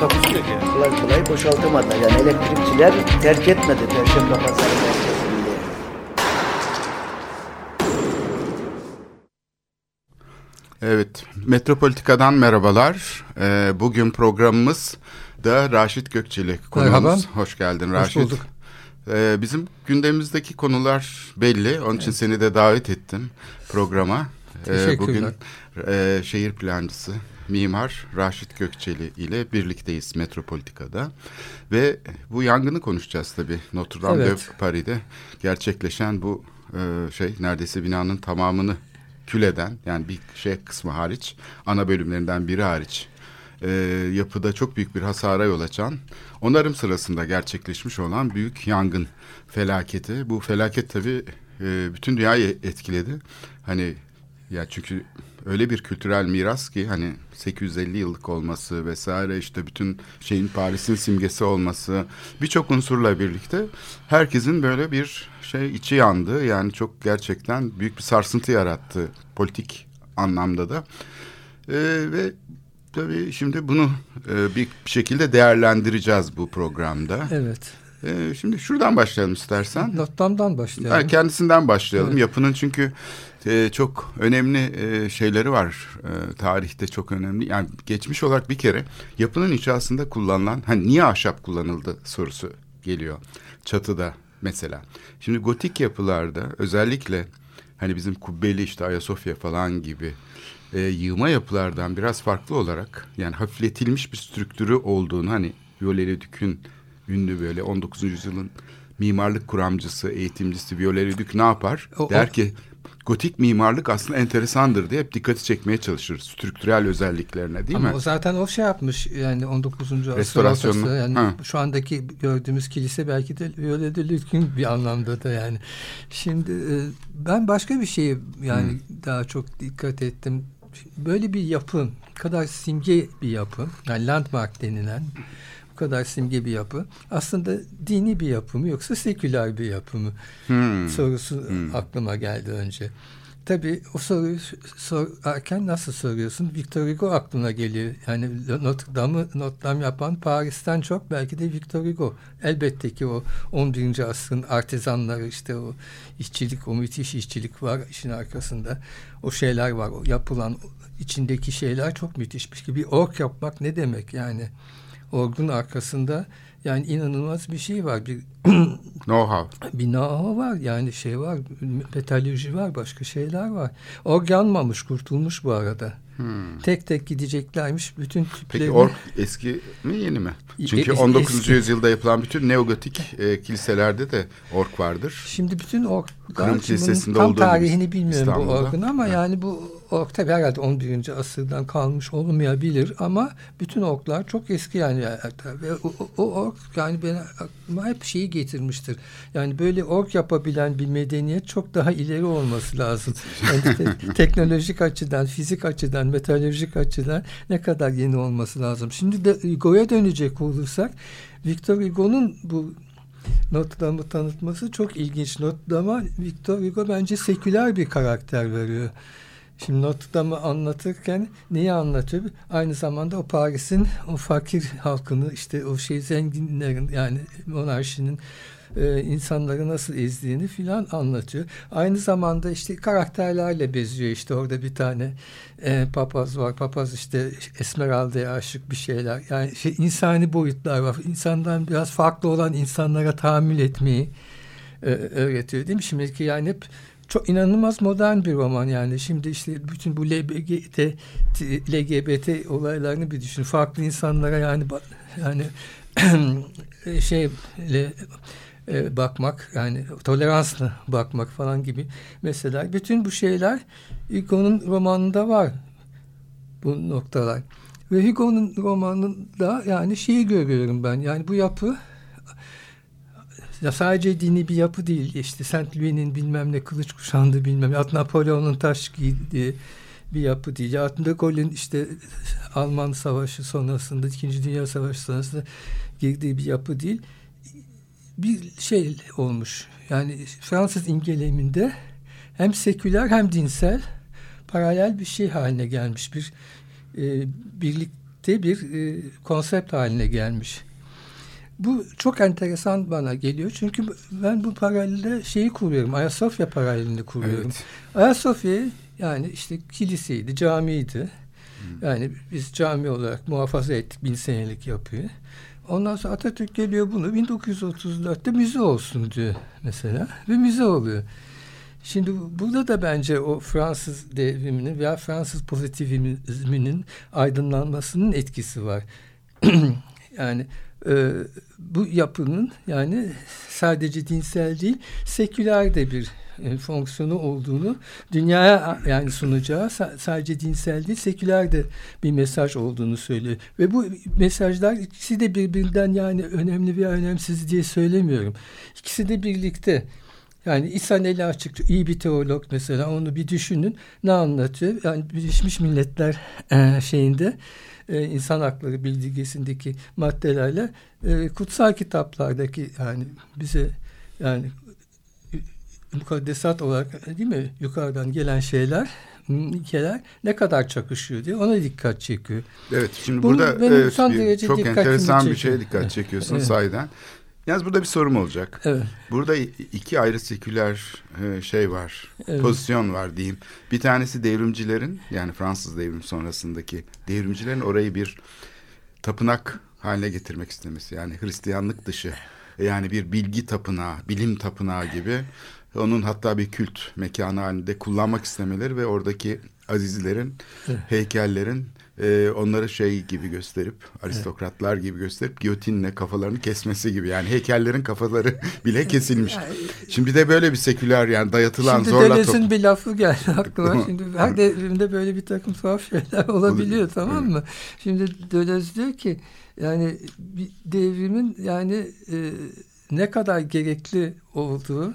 Takusuyor ki. Kolay kolay boşaltamadılar. Yani elektrikçiler terk etmedi Perşembe Pazarı merkezinde. Evet, Metropolitika'dan merhabalar. Ee, bugün programımız da Raşit Gökçeli konuğumuz. Merhaba. Hoş geldin Hoş Raşit. bulduk. Ee, bizim gündemimizdeki konular belli. Onun için seni de davet ettim programa. Ee, bugün e, şehir plancısı, mimar Raşit Gökçeli ile birlikteyiz Metropolitika'da. Ve bu yangını konuşacağız tabii. Notre Dame Evet. de Paris'te gerçekleşen bu e, şey neredeyse binanın tamamını kül eden yani bir şey kısmı hariç ana bölümlerinden biri hariç e, yapıda çok büyük bir hasara yol açan onarım sırasında gerçekleşmiş olan büyük yangın felaketi. Bu felaket tabii e, bütün dünyayı etkiledi. Hani ya çünkü öyle bir kültürel miras ki hani 850 yıllık olması vesaire işte bütün şeyin Paris'in simgesi olması birçok unsurla birlikte herkesin böyle bir şey içi yandı. Yani çok gerçekten büyük bir sarsıntı yarattı politik anlamda da. Ee, ve tabii şimdi bunu e, bir şekilde değerlendireceğiz bu programda. Evet. Ee, şimdi şuradan başlayalım istersen. Notre Dame'dan başlayalım. Ha, kendisinden başlayalım. Evet. Yapının çünkü e, çok önemli e, şeyleri var. E, tarihte çok önemli. Yani geçmiş olarak bir kere yapının inşasında kullanılan hani niye ahşap kullanıldı sorusu geliyor. Çatıda mesela. Şimdi gotik yapılarda özellikle hani bizim kubbeli işte Ayasofya falan gibi e, yığma yapılardan biraz farklı olarak yani hafifletilmiş bir strüktürü olduğunu hani Viollet Dük'ün ünlü böyle 19. yüzyılın mimarlık kuramcısı, eğitimcisi Viollet Dük ne yapar? O- Der ki gotik mimarlık aslında enteresandır diye hep dikkati çekmeye çalışır strüktürel özelliklerine değil Ama mi? o zaten o şey yapmış yani 19. asır ortası yani Ha. şu andaki gördüğümüz kilise belki de öyle de lütfün bir anlamda da yani. Şimdi e, ben başka bir şeye yani Hmm. daha çok dikkat ettim. Böyle bir yapı, bu kadar simge bir yapı, yani landmark denilen bu kadar simge bir yapı aslında dini bir yapı mı yoksa seküler bir yapı mı? Hmm. sorusu aklıma geldi önce. Tabii o soruyu sorarken nasıl soruyorsun? Victor Hugo aklına geliyor. Yani Notre Dame'ı Notre Dame yapan Paris'ten çok belki de Victor Hugo. Elbette ki o 11. asrın artizanları işte o işçilik, o müthiş işçilik var işin arkasında. O şeyler var. O yapılan içindeki şeyler çok müthişmiş ki bir ork yapmak ne demek yani? Orgun arkasında yani inanılmaz bir şey var. Bir Know-how. Bina var yani şey var metalürji var başka şeyler var. Org yanmamış kurtulmuş bu arada. Tek tek gideceklermiş bütün tüplerini. Peki ork eski mi yeni mi? Çünkü E- es- 19. eski. yüzyılda yapılan bütün neogotik e, kiliselerde de ork vardır. Şimdi bütün ork Kırım Kilisesi'nde tam olduğu tarihini bilmiyorum bu İstanbul'da. orgun ama Ha. yani bu ork tabii herhalde 11. asırdan kalmış olmayabilir ama bütün orklar çok eski yani ve o, o- o ork yani beni aklıma hep şeyi getirmiştir. Yani böyle ork yapabilen bir medeniyet çok daha ileri olması lazım. Yani te- teknolojik açıdan, fizik açıdan, metalürjik açıdan ne kadar yeni olması lazım. Şimdi de Hugo'ya dönecek olursak Victor Hugo'nun bu Notre Dame'ı tanıtması çok ilginç. Notre Dame'a Victor Hugo bence seküler bir karakter veriyor. Şimdi Notre anlatırken neyi anlatıyor? Aynı zamanda o Paris'in o fakir halkını işte o şey zenginlerin yani monarşinin e, insanları nasıl ezdiğini filan anlatıyor. Aynı zamanda işte karakterlerle beziyor işte orada bir tane e, papaz var. Papaz işte Esmeralda'ya aşık bir şeyler. Yani şey, insani boyutlar var. İnsandan biraz farklı olan insanlara tahammül etmeyi e, öğretiyor değil mi? Şimdiki yani hep çok inanılmaz modern bir roman yani. Şimdi işte bütün bu LGBT, LGBT olaylarını bir düşün. Farklı insanlara yani yani şeyle e, bakmak yani toleransla bakmak falan gibi mesela bütün bu şeyler Hugo'nun romanında var bu noktalar ve Hugo'nun romanında yani şeyi görüyorum ben yani bu yapı ya sadece dini bir yapı değil. İşte Saint Louis'nin bilmem ne kılıç kuşandığı bilmem ne. Napolyon'un taş giydiği bir yapı değil. Ya De Gaulle'in işte Alman Savaşı sonrasında, İkinci Dünya Savaşı sonrasında girdiği bir yapı değil. Bir şey olmuş. Yani Fransız imgeleminde hem seküler hem dinsel paralel bir şey haline gelmiş. Bir e, birlikte bir e, konsept haline gelmiş. Bu çok enteresan bana geliyor. Çünkü ben bu paralelde şeyi kuruyorum. Ayasofya paralelini kuruyorum. Evet. Ayasofya yani işte kiliseydi, camiydi. Yani biz cami olarak muhafaza ettik bin senelik yapıyı. Ondan sonra Atatürk geliyor bunu 1934'te müze olsun diyor mesela ve müze oluyor. Şimdi burada da bence o Fransız devriminin veya Fransız pozitivizminin aydınlanmasının etkisi var. yani e, bu yapının yani sadece dinsel değil seküler de bir e, fonksiyonu olduğunu dünyaya yani sunacağı sadece dinsel değil seküler de bir mesaj olduğunu söylüyor. Ve bu mesajlar ikisi de birbirinden yani önemli veya önemsiz diye söylemiyorum. İkisi de birlikte. Yani İsa Neli Açık iyi bir teolog mesela onu bir düşünün ne anlatıyor? Yani Birleşmiş Milletler e, şeyinde e, insan hakları bildirgesindeki maddelerle e, kutsal kitaplardaki yani bize yani mukaddesat olarak değil mi yukarıdan gelen şeyler ilkeler ne kadar çakışıyor diye ona dikkat çekiyor. Evet şimdi Bu, burada evet, bir, çok enteresan bir şeye dikkat çekiyorsun evet. sahiden. Yalnız burada bir sorum olacak. Evet. Burada iki ayrı seküler e, şey var, evet. pozisyon var diyeyim. Bir tanesi devrimcilerin yani Fransız devrim sonrasındaki devrimcilerin orayı bir tapınak haline getirmek istemesi. Yani Hristiyanlık dışı yani bir bilgi tapınağı, bilim tapınağı gibi onun hatta bir kült mekanı halinde kullanmak istemeleri ve oradaki azizilerin, evet. heykellerin e, onları şey gibi gösterip aristokratlar evet. gibi gösterip giyotinle kafalarını kesmesi gibi yani heykellerin kafaları bile kesilmiş. Şimdi de böyle bir seküler yani dayatılan Şimdi zorla Deleuze'ün top... bir lafı geldi aklıma. Şimdi her devrimde böyle bir takım tuhaf şeyler olabiliyor tamam mı? Şimdi Deleuze diyor ki yani bir devrimin yani e, ne kadar gerekli olduğu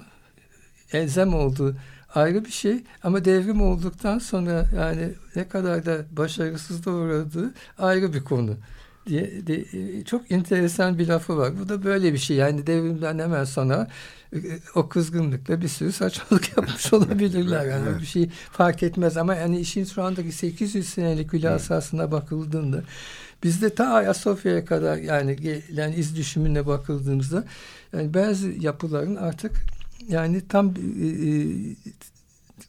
elzem olduğu ayrı bir şey ama devrim olduktan sonra yani ne kadar da başarısız da uğradığı ayrı bir konu diye de, e, çok enteresan bir lafı var. Bu da böyle bir şey. Yani devrimden hemen sonra e, o kızgınlıkla bir sürü saçmalık yapmış olabilirler. Yani bir şey fark etmez ama yani işin şu andaki 800 senelik hülasasına bakıldığında bizde ta Ayasofya'ya kadar yani gelen iz düşümüne bakıldığımızda yani bazı yapıların artık yani tam e, e,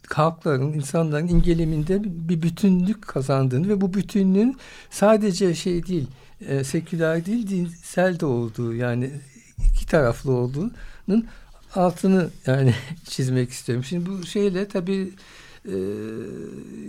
halkların, insanların ingeleminde bir bütünlük kazandığını ve bu bütünlüğün sadece şey değil, e, seküler değil, dinsel de olduğu yani iki taraflı olduğunun altını yani çizmek istiyorum. Şimdi bu şeyle tabii e,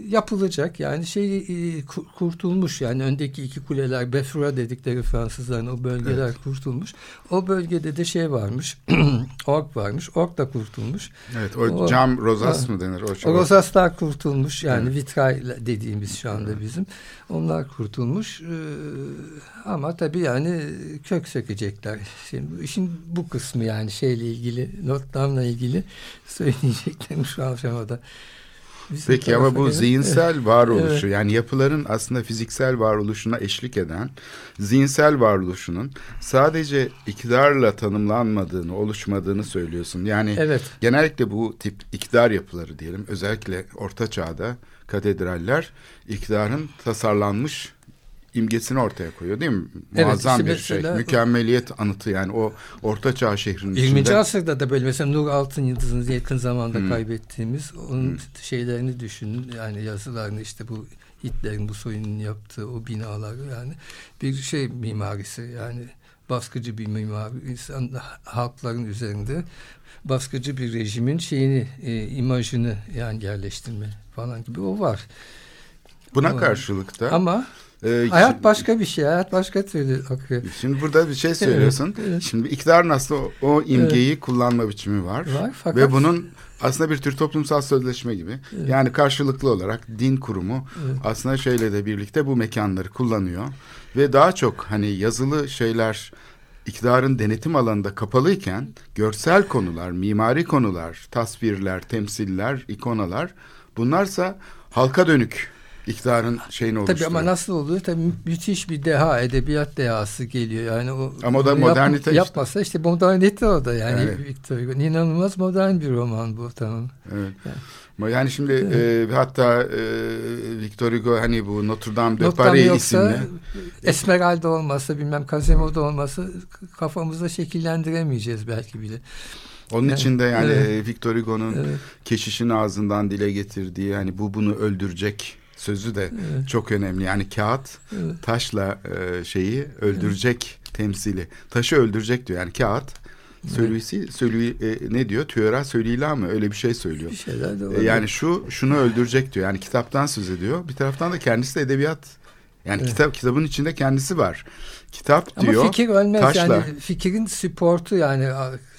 yapılacak. Yani şey e, kurtulmuş yani öndeki iki kuleler Befra dedikleri Fransızların o bölgeler evet. kurtulmuş. O bölgede de şey varmış. ork varmış. Ork da kurtulmuş. Evet o, o cam rozas mı denir? O, o rozaslar kurtulmuş. Yani evet. vitray dediğimiz şu anda bizim. Onlar kurtulmuş. Ee, ama tabii yani kök sökecekler. Şimdi işin bu kısmı yani şeyle ilgili Notre Dame'la ilgili söyleyeceklerim şu aşamada. Bizim Peki ama bu zihinsel varoluşu evet. yani yapıların aslında fiziksel varoluşuna eşlik eden zihinsel varoluşunun sadece iktidarla tanımlanmadığını, oluşmadığını söylüyorsun. Yani evet. genellikle bu tip iktidar yapıları diyelim özellikle orta çağda katedraller iktidarın tasarlanmış imgesini ortaya koyuyor değil mi? Muazzam evet, işte bir şey. Mükemmeliyet anıtı yani o orta çağ şehrinin 20. içinde. asırda da böyle mesela Nur Altın Yıldız'ın yakın zamanda hmm. kaybettiğimiz onun hmm. şeylerini düşünün. Yani yazılarını işte bu Hitler'in bu soyunun yaptığı o binalar yani bir şey mimarisi yani baskıcı bir mimari insan halkların üzerinde baskıcı bir rejimin şeyini e, imajını yani yerleştirme falan gibi o var. Buna ama, karşılık da ama ee, hayat başka bir şey. Hayat başka türlü akıyor. Şimdi burada bir şey söylüyorsun. Evet, evet. Şimdi iktidarın aslında o, o imgeyi evet. kullanma biçimi var. Var fakat... Ve bunun aslında bir tür toplumsal sözleşme gibi. Evet. Yani karşılıklı olarak din kurumu evet. aslında şeyle de birlikte bu mekanları kullanıyor. Ve daha çok hani yazılı şeyler iktidarın denetim alanında kapalıyken görsel konular, mimari konular, tasvirler, temsiller, ikonalar bunlarsa halka dönük iktidarın şeyini oluşturuyor. Tabii ama nasıl oluyor? Tabii mü- müthiş bir deha, edebiyat dehası geliyor. Yani o Ama o da onu yap- modernite işte. yapmasa işte modernite o da yani Evet. Victor Hugo. İnanılmaz modern bir roman bu tamam. Evet. Ama yani şimdi e, hatta e, Victor Hugo hani bu Notre Dame de Nottam Paris yoksa isimli Esmeralda olmasa bilmem Quasimodo olmasa kafamızda şekillendiremeyeceğiz belki bile. Onun Evet, için de yani evet. Victor Hugo'nun Evet. keşişin ağzından dile getirdiği hani bu bunu öldürecek sözü de çok önemli. Yani kağıt Evet. taşla e, şeyi öldürecek temsili. Taşı öldürecek diyor. Yani kağıt Celui-ci, celui, e, ne diyor? Tuera celui-là mı? Öyle bir şey söylüyor. Bir şeyler de E, yani şu şunu öldürecek diyor. Yani kitaptan söz ediyor. Bir taraftan da kendisi de edebiyat. Yani Evet. kitap kitabın içinde kendisi var. Kitap Ama diyor. fikir ölmez taşla. yani fikrin supportu yani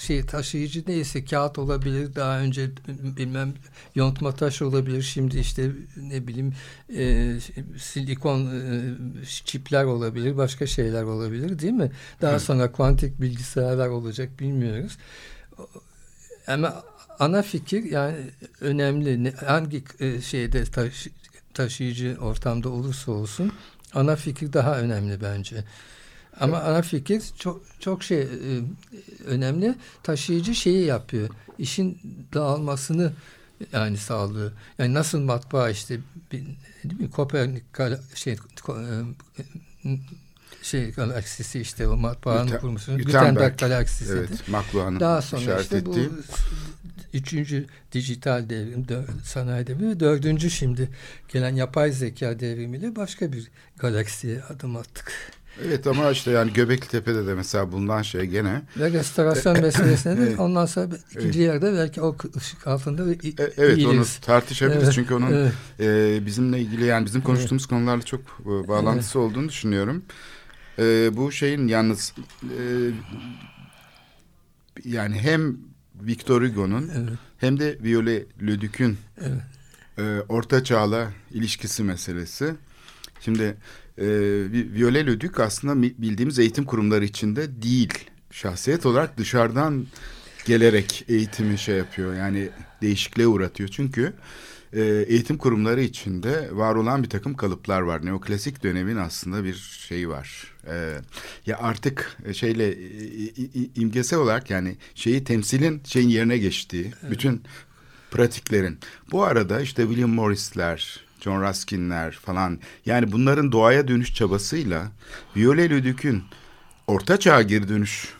şey taşıyıcı neyse kağıt olabilir daha önce bilmem yontma taş olabilir şimdi işte ne bileyim e, silikon e, çipler olabilir başka şeyler olabilir değil mi? Daha sonra kuantik bilgisayarlar olacak bilmiyoruz. Ama ana fikir yani önemli Ne- hangi e, şeyde taşı- taşıyıcı ortamda olursa olsun ana fikir daha önemli bence. Ama ana fikir çok çok şey e, önemli. Taşıyıcı şeyi yapıyor. İşin dağılmasını yani sağlıyor. Yani nasıl matbaa işte bir, değil mi? Kopernik şey e, şey galaksisi işte o matbaanın Güten- kurmuşsunuz. Gutenberg. Gutenberg galaksisidir. Evet, Makluhan'ın Daha sonra işte bu ettiği. üçüncü dijital devrim, dö- sanayi devrimi, dördüncü şimdi gelen yapay zeka devrimiyle başka bir galaksiye adım attık. Evet ama işte yani Göbekli Tepe'de de mesela bulunan şey gene Ve restorasyon meselesine de Evet. ondan sonra ikinci yerde belki o ışık altında E, evet onu iyiyiz. tartışabiliriz Evet, çünkü onun evet. e, bizimle ilgili yani bizim konuştuğumuz konularla çok e, bağlantısı olduğunu düşünüyorum. E, bu şeyin yalnız e, yani hem Victor Hugo'nun Evet. hem de Viollet Le Duc'ün Evet. e, orta çağla ilişkisi meselesi. Şimdi e, Vi- Viollet Le Duc aslında mi- bildiğimiz eğitim kurumları içinde değil. Şahsiyet olarak dışarıdan gelerek eğitimi şey yapıyor. Yani değişikliğe uğratıyor. Çünkü e, eğitim kurumları içinde var olan bir takım kalıplar var. Neoklasik dönemin aslında bir şeyi var. E, ya artık şeyle e, i- imgesel olarak yani şeyi temsilin şeyin yerine geçtiği bütün pratiklerin. Bu arada işte William Morris'ler, John Ruskin'ler falan yani bunların doğaya dönüş çabasıyla Viollet Le Duc'ün orta çağa geri dönüş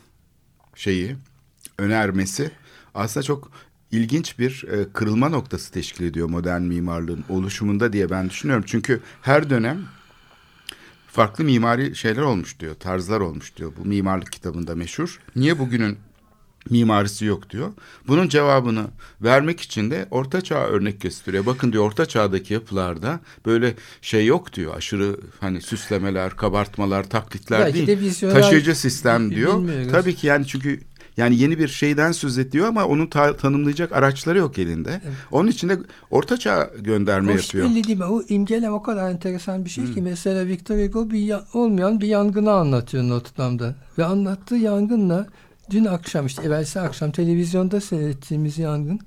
şeyi önermesi aslında çok ilginç bir e, kırılma noktası teşkil ediyor modern mimarlığın oluşumunda diye ben düşünüyorum. Çünkü her dönem farklı mimari şeyler olmuş diyor, tarzlar olmuş diyor. Bu mimarlık kitabında meşhur. Niye bugünün mimarisi yok diyor. Bunun cevabını vermek için de Orta Çağ örnek gösteriyor. Bakın diyor Orta Çağ'daki yapılarda böyle şey yok diyor. Aşırı hani süslemeler, kabartmalar, taklitler Belki değil. de Taşıyıcı sistem diyor. bilmiyoruz. Tabii ki yani çünkü yani yeni bir şeyden söz ediyor ama onun ta- tanımlayacak araçları yok elinde. Onun için de Orta Çağ gönderme Hoş yapıyor. belli değil mi? O imgelem o kadar enteresan bir şey ki mesela Victor Hugo bir ya- olmayan bir yangını anlatıyor Notre Dame'da. Ve anlattığı yangınla dün akşam işte evvelsi akşam televizyonda seyrettiğimiz yangın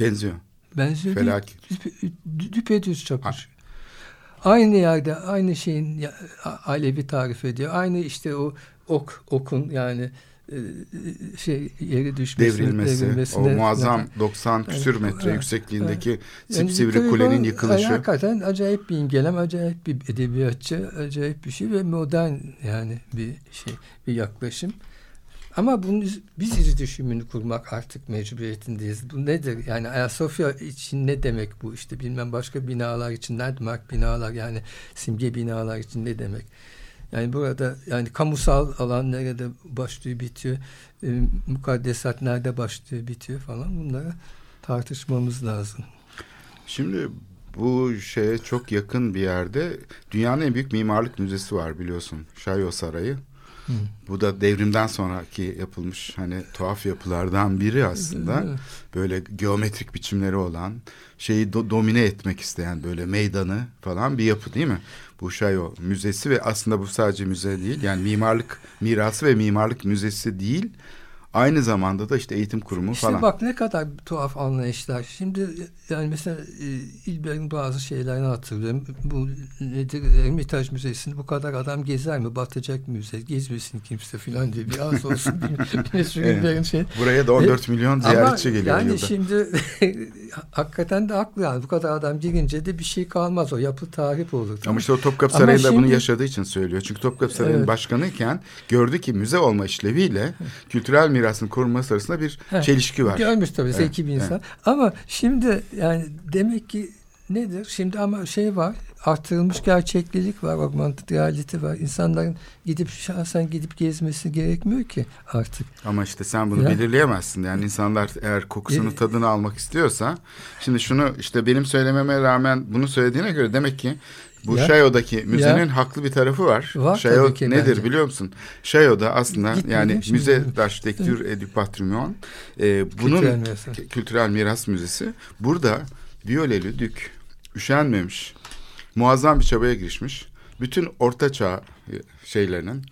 Benziyor. benziyor Felaket. Düpedüz çapış. Aynı yerde aynı şeyin alevi tarif ediyor. Aynı işte o ok okun yani e, şey yeri düşmesi, Devrilmesi, o muazzam 90 küsür Evet, metre yüksekliğindeki Yani sipsivri Hugo, kulenin yani yıkılışı. Hakikaten acayip bir imgelem, acayip bir edebiyatçı, acayip bir şey ve modern yani bir şey, bir yaklaşım. Ama bunun üz- biz iletişimini kurmak artık mecburiyetindeyiz. Bu nedir? Yani Ayasofya için ne demek bu? İşte bilmem başka binalar için, landmark binalar yani simge binalar için ne demek? Yani burada yani kamusal alan nerede başlıyor bitiyor, e, mukaddesat nerede başlıyor bitiyor falan bunları tartışmamız lazım. Şimdi bu şeye çok yakın bir yerde dünyanın en büyük mimarlık müzesi var biliyorsun. Şayo Sarayı. Bu da devrimden sonraki yapılmış hani tuhaf yapılardan biri aslında. Böyle geometrik biçimleri olan, şeyi do- domine etmek isteyen böyle meydanı falan bir yapı değil mi? Bu Şayo Müzesi ve aslında bu sadece müze değil. Yani mimarlık mirası ve mimarlık müzesi değil. Aynı zamanda da işte eğitim kurumu İşte falan. bak ne kadar tuhaf anlayışlar. Şimdi yani mesela e, İlber'in bazı şeylerini hatırlıyorum. Bu nedir Ermitaj Müzesi'ni bu kadar adam gezer mi? Batacak müze. Gezmesin kimse falan diye bir az olsun. sürü Evet. Şey. Buraya da 14 milyon ziyaretçi Ama geliyor yani yılda. şimdi hakikaten de haklı yani. Bu kadar adam girince de bir şey kalmaz. O yapı tahrip olur. Ama işte o Topkapı Sarayı'nda bunu şimdi- yaşadığı için söylüyor. Çünkü Topkapı Sarayı'nın Evet. başkanıyken gördü ki müze olma işleviyle kültürel mirasın korunması arasında bir Heh, çelişki var. Görmüş tabii Evet, zeki bir insan. Ama şimdi yani demek ki nedir? Şimdi ama şey var artırılmış gerçeklilik var, augmented reality var. İnsanların gidip şahsen gidip gezmesi gerekmiyor ki artık. Ama işte sen bunu Ya. belirleyemezsin. Yani insanlar eğer kokusunu E- tadını almak istiyorsa şimdi şunu işte benim söylememe rağmen bunu söylediğine göre demek ki bu Ya. Şayo'daki müzenin Ya. haklı bir tarafı var. Var Şayo ki nedir bence. biliyor musun? Şayo'da aslında Gitmedim yani müze d'architecture et du patrimoine e, bunun Kültürel miras. Kültürel Miras Müzesi. Burada Violeli Dük üşenmemiş. Muazzam bir çabaya girişmiş. Bütün orta çağ e, şeylerinin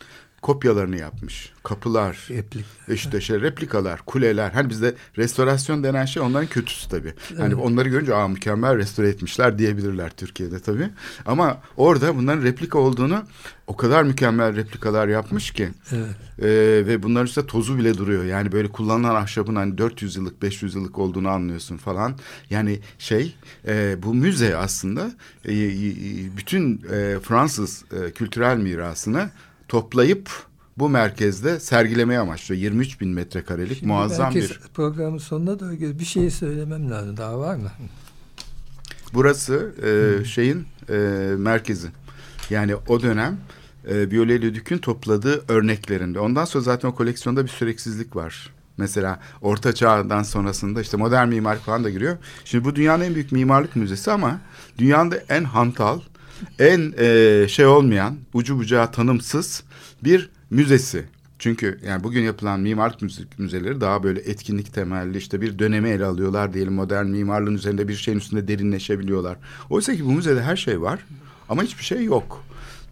kopyalarını yapmış. Kapılar, Replik. işte şey replikalar, kuleler. Hani bizde restorasyon denen şey onların kötüsü tabii. Hani onları görünce aa mükemmel restore etmişler diyebilirler Türkiye'de tabii. Ama orada bunların replika olduğunu o kadar mükemmel replikalar yapmış ki. Evet. Ee, ve bunların üstünde tozu bile duruyor. Yani böyle kullanılan ahşabın hani 400 yıllık 500 yıllık olduğunu anlıyorsun falan. Yani şey e, bu müze aslında e, e, bütün e, Fransız e, kültürel mirasını toplayıp bu merkezde sergilemeye amaçlıyor. 23 bin metrekarelik Şimdi muazzam bir. programın sonuna doğru bir şey söylemem lazım. Daha var mı? Burası e, şeyin e, merkezi. Yani o dönem e, Viollet Dük'ün topladığı örneklerinde. Ondan sonra zaten o koleksiyonda bir süreksizlik var. Mesela Orta Çağ'dan sonrasında işte modern mimarlık falan da giriyor. Şimdi bu dünyanın en büyük mimarlık müzesi ama dünyanın da en hantal, en e, şey olmayan, ucu bucağı tanımsız bir müzesi. Çünkü yani bugün yapılan mimarlık müze- müzeleri daha böyle etkinlik temelli işte bir dönemi ele alıyorlar diyelim modern mimarlığın üzerinde bir şeyin üstünde derinleşebiliyorlar. Oysa ki bu müzede her şey var ama hiçbir şey yok.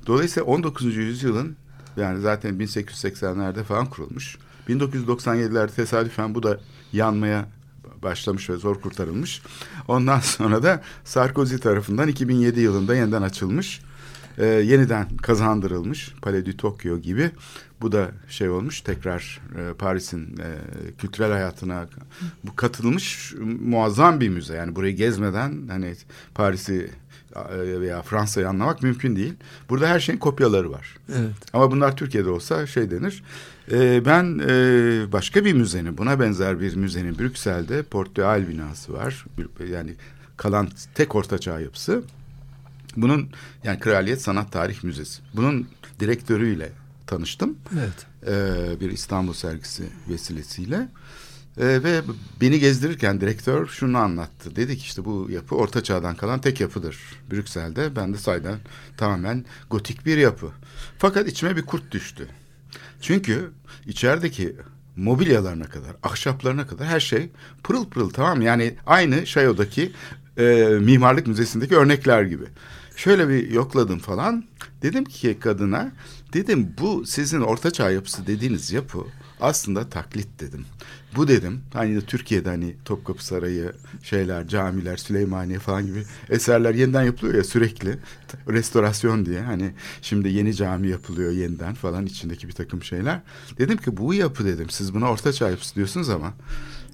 Dolayısıyla 19. yüzyılın yani zaten 1880'lerde falan kurulmuş. 1997'lerde tesadüfen bu da yanmaya başlamış ve zor kurtarılmış. Ondan sonra da Sarkozy tarafından 2007 yılında yeniden açılmış. Ee, yeniden kazandırılmış Palais du Tokyo gibi. Bu da şey olmuş tekrar e, Paris'in e, kültürel hayatına bu katılmış muazzam bir müze. Yani burayı gezmeden hani Paris'i e, veya Fransa'yı anlamak mümkün değil. Burada her şeyin kopyaları var. Evet. Ama bunlar Türkiye'de olsa şey denir. Ee, ben e, başka bir müzenin, buna benzer bir müzenin Brüksel'de Portugal binası var. Yani kalan tek ortaçağ yapısı. Bunun yani Kraliyet Sanat Tarih Müzesi. Bunun direktörüyle tanıştım. Evet. Ee, bir İstanbul sergisi vesilesiyle. Ee, ve beni gezdirirken direktör şunu anlattı. Dedi ki işte bu yapı Orta Çağ'dan kalan tek yapıdır Brüksel'de. Ben de sayeden tamamen gotik bir yapı. Fakat içime bir kurt düştü. Çünkü içerideki mobilyalarına kadar, ahşaplarına kadar her şey pırıl pırıl tamam? Yani aynı Şayo'daki e, mimarlık müzesindeki örnekler gibi. Şöyle bir yokladım falan. Dedim ki kadına, dedim bu sizin ortaçağ yapısı dediğiniz yapı aslında taklit dedim. Bu dedim hani de Türkiye'de hani Topkapı Sarayı şeyler camiler Süleymaniye falan gibi eserler yeniden yapılıyor ya sürekli restorasyon diye hani şimdi yeni cami yapılıyor yeniden falan içindeki bir takım şeyler. Dedim ki bu yapı dedim siz buna ortaçağ yapısı diyorsunuz ama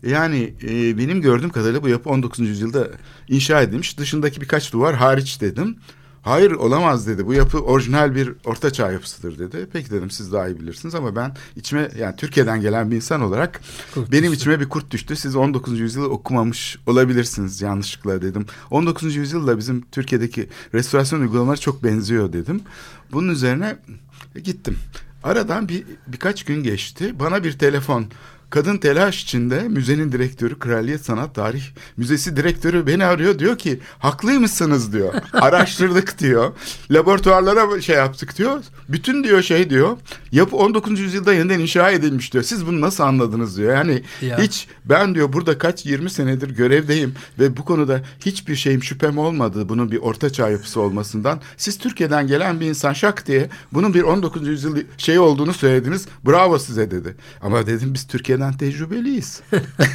yani e, benim gördüğüm kadarıyla bu yapı 19. yüzyılda inşa edilmiş dışındaki birkaç duvar hariç dedim. Hayır olamaz dedi. Bu yapı orijinal bir ortaçağ yapısıdır dedi. Peki dedim siz daha iyi bilirsiniz ama ben içime yani Türkiye'den gelen bir insan olarak Kurt benim düştü. içime bir kurt düştü. Siz 19. yüzyılı okumamış olabilirsiniz yanlışlıkla dedim. 19. yüzyılla bizim Türkiye'deki restorasyon uygulamaları çok benziyor dedim. Bunun üzerine gittim. Aradan bir birkaç gün geçti. Bana bir telefon Kadın telaş içinde müzenin direktörü Kraliyet Sanat Tarih Müzesi direktörü beni arıyor diyor ki haklıymışsınız diyor. Araştırdık diyor. Laboratuvarlara şey yaptık diyor. Bütün diyor şey diyor. Yapı 19. yüzyılda yeniden inşa edilmiş diyor. Siz bunu nasıl anladınız diyor. Yani Ya. hiç ben diyor burada kaç 20 senedir görevdeyim ve bu konuda hiçbir şeyim şüphem olmadı bunun bir ortaçağ yapısı olmasından. Siz Türkiye'den gelen bir insan şak diye bunun bir 19. yüzyıl şey olduğunu söylediniz. Bravo size dedi. Ama dedim biz Türkiye'den tecrübeliyiz.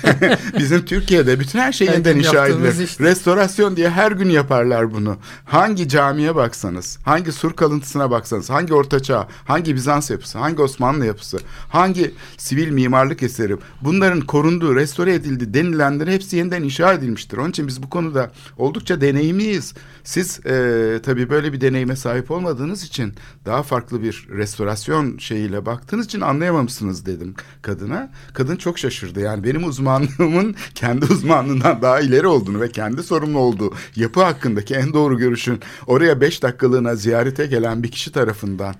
Bizim Türkiye'de bütün her şey yeniden inşa edilir. işte. Restorasyon diye her gün yaparlar bunu. Hangi camiye baksanız, hangi sur kalıntısına baksanız, hangi ortaçağ, hangi Bizans yapısı, hangi Osmanlı yapısı, hangi sivil mimarlık eseri bunların korunduğu, restore edildi denilenlerin hepsi yeniden inşa edilmiştir. Onun için biz bu konuda oldukça deneyimliyiz. Siz e, tabii böyle bir deneyime sahip olmadığınız için daha farklı bir restorasyon şeyiyle baktığınız için anlayamamışsınız dedim kadına. Kadın çok şaşırdı. Yani benim uzmanlığımın kendi uzmanlığından daha ileri olduğunu ve kendi sorumlu olduğu yapı hakkındaki en doğru görüşün oraya beş dakikalığına ziyarete gelen bir kişi tarafından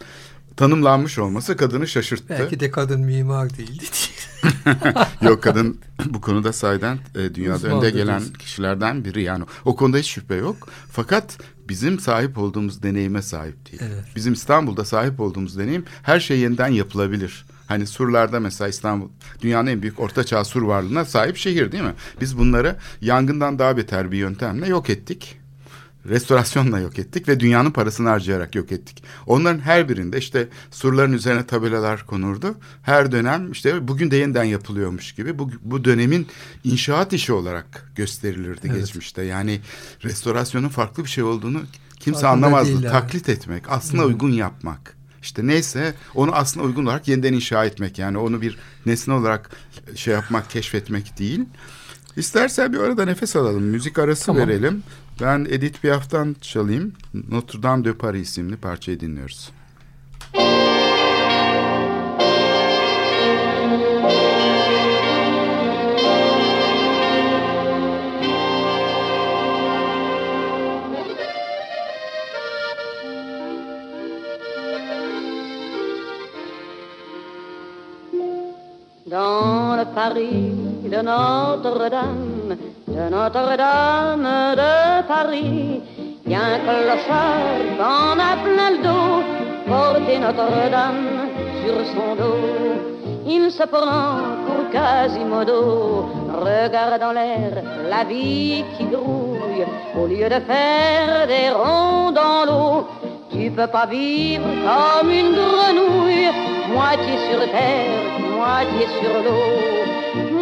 tanımlanmış olması kadını şaşırttı. Belki de kadın mimar değildi. Yok kadın bu konuda sayeden e, dünyada Uzmandır önde gelen diyorsun. kişilerden biri yani o konuda hiç şüphe yok. Fakat bizim sahip olduğumuz deneyime sahip değil. Evet. Bizim İstanbul'da sahip olduğumuz deneyim her şey yeniden yapılabilir. Hani surlarda mesela İstanbul dünyanın en büyük ortaçağ sur varlığına sahip şehir değil mi? Biz bunları yangından daha beter bir yöntemle yok ettik. Restorasyonla yok ettik ve dünyanın parasını harcayarak yok ettik. Onların her birinde işte surların üzerine tabelalar konurdu. Her dönem işte bugün de yeniden yapılıyormuş gibi bu, bu dönemin inşaat işi olarak gösterilirdi Evet. geçmişte. Yani restorasyonun farklı bir şey olduğunu kimse Farkında anlamazdı. Taklit etmek, aslına uygun yapmak. İşte neyse onu aslına uygun olarak yeniden inşa etmek. Yani onu bir nesne olarak şey yapmak, keşfetmek değil. İstersen bir arada nefes alalım. Müzik arası Tamam. verelim. Ben Edith Piaf'tan çalayım. Notre Dame de Paris isimli parçayı dinliyoruz. dans Paris de Notre-Dame, de Notre-Dame de Paris. A un clochard qu'on a plein le dos, porter Notre-Dame sur son dos. Il se prend pour Quasimodo, regarde dans l'air la vie qui grouille, au lieu de faire des ronds dans l'eau. Tu peux pas vivre comme une grenouille, moitié sur terre, moitié sur l'eau.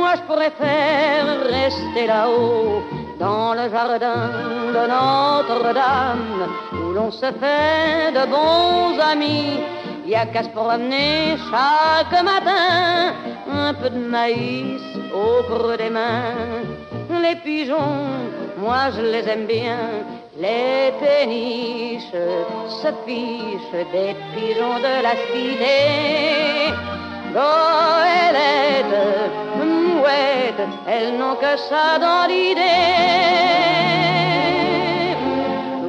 Moi je préfère rester là-haut, dans le jardin de Notre-Dame, où l'on se fait de bons amis. Y a qu'à se promener chaque matin, un peu de maïs au creux des mains. Les pigeons, moi je les aime bien. Les péniches se fichent des pigeons de la cité. Goélette, mouette, elles n'ont que ça dans l'idée.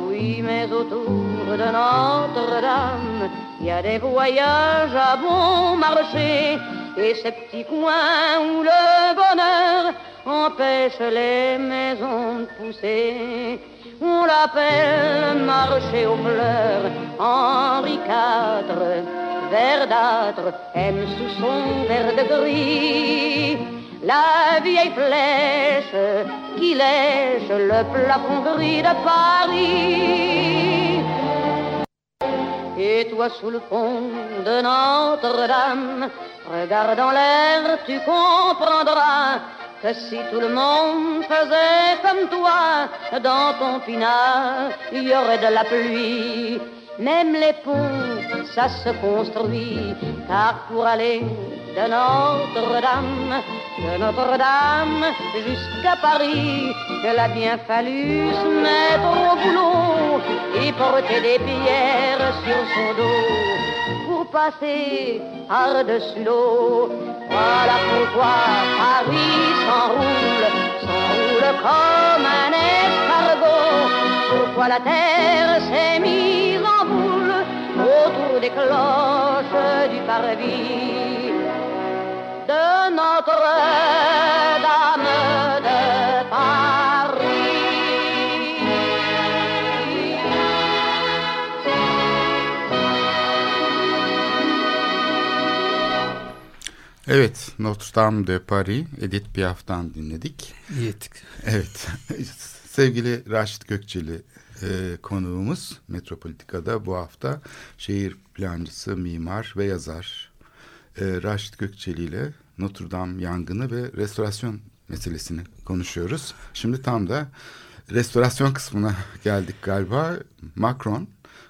Oui, mais autour de Notre-Dame, il y a des voyages à bon marché et ces petits coins où le bonheur empêche les maisons de pousser. On l'appelle marché aux fleurs, Henri IV, verdâtre, aime sous son verre de gris. La vieille flèche qui lèche le plafond gris de Paris. Et toi sous le pont de Notre-Dame, regardant l'air, tu comprendras que si tout le monde faisait comme toi, dans ton pinard, il y aurait de la pluie. Même les ponts, ça se construit, car pour aller de Notre-Dame, de Notre-Dame jusqu'à Paris, il a bien fallu se mettre au boulot et porter des pierres sur son dos pour passer par-dessus l'eau. Voilà pourquoi Paris s'enroule, s'enroule comme un escargot. Pourquoi la terre s'est mise en boule autour des cloches du parvis. de Notre-Dame de Paris. Evet, Notre Dame de Paris, Edith Piaf'tan dinledik. İyi ettik. Evet, sevgili Raşit Gökçeli e, konuğumuz Metropolitika'da bu hafta şehir plancısı, mimar ve yazar e, Raşit Gökçeli ile Notre Dame yangını ve restorasyon meselesini konuşuyoruz. Şimdi tam da restorasyon kısmına geldik galiba. Macron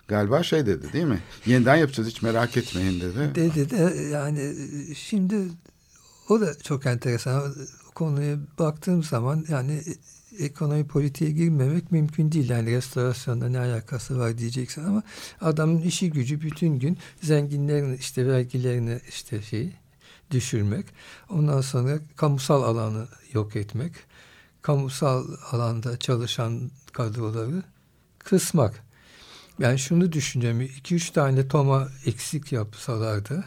galiba şey dedi değil mi? Yeniden yapacağız hiç merak etmeyin dedi. Dedi de yani şimdi o da çok enteresan. Konuya baktığım zaman yani ekonomi politiğe girmemek mümkün değil. Yani restorasyonda ne alakası var diyeceksin ama adamın işi gücü bütün gün zenginlerin işte vergilerini işte şey düşürmek. Ondan sonra kamusal alanı yok etmek. Kamusal alanda çalışan kadroları kısmak. Ben şunu düşünüyorum. 2-3 tane toma eksik yapsalardı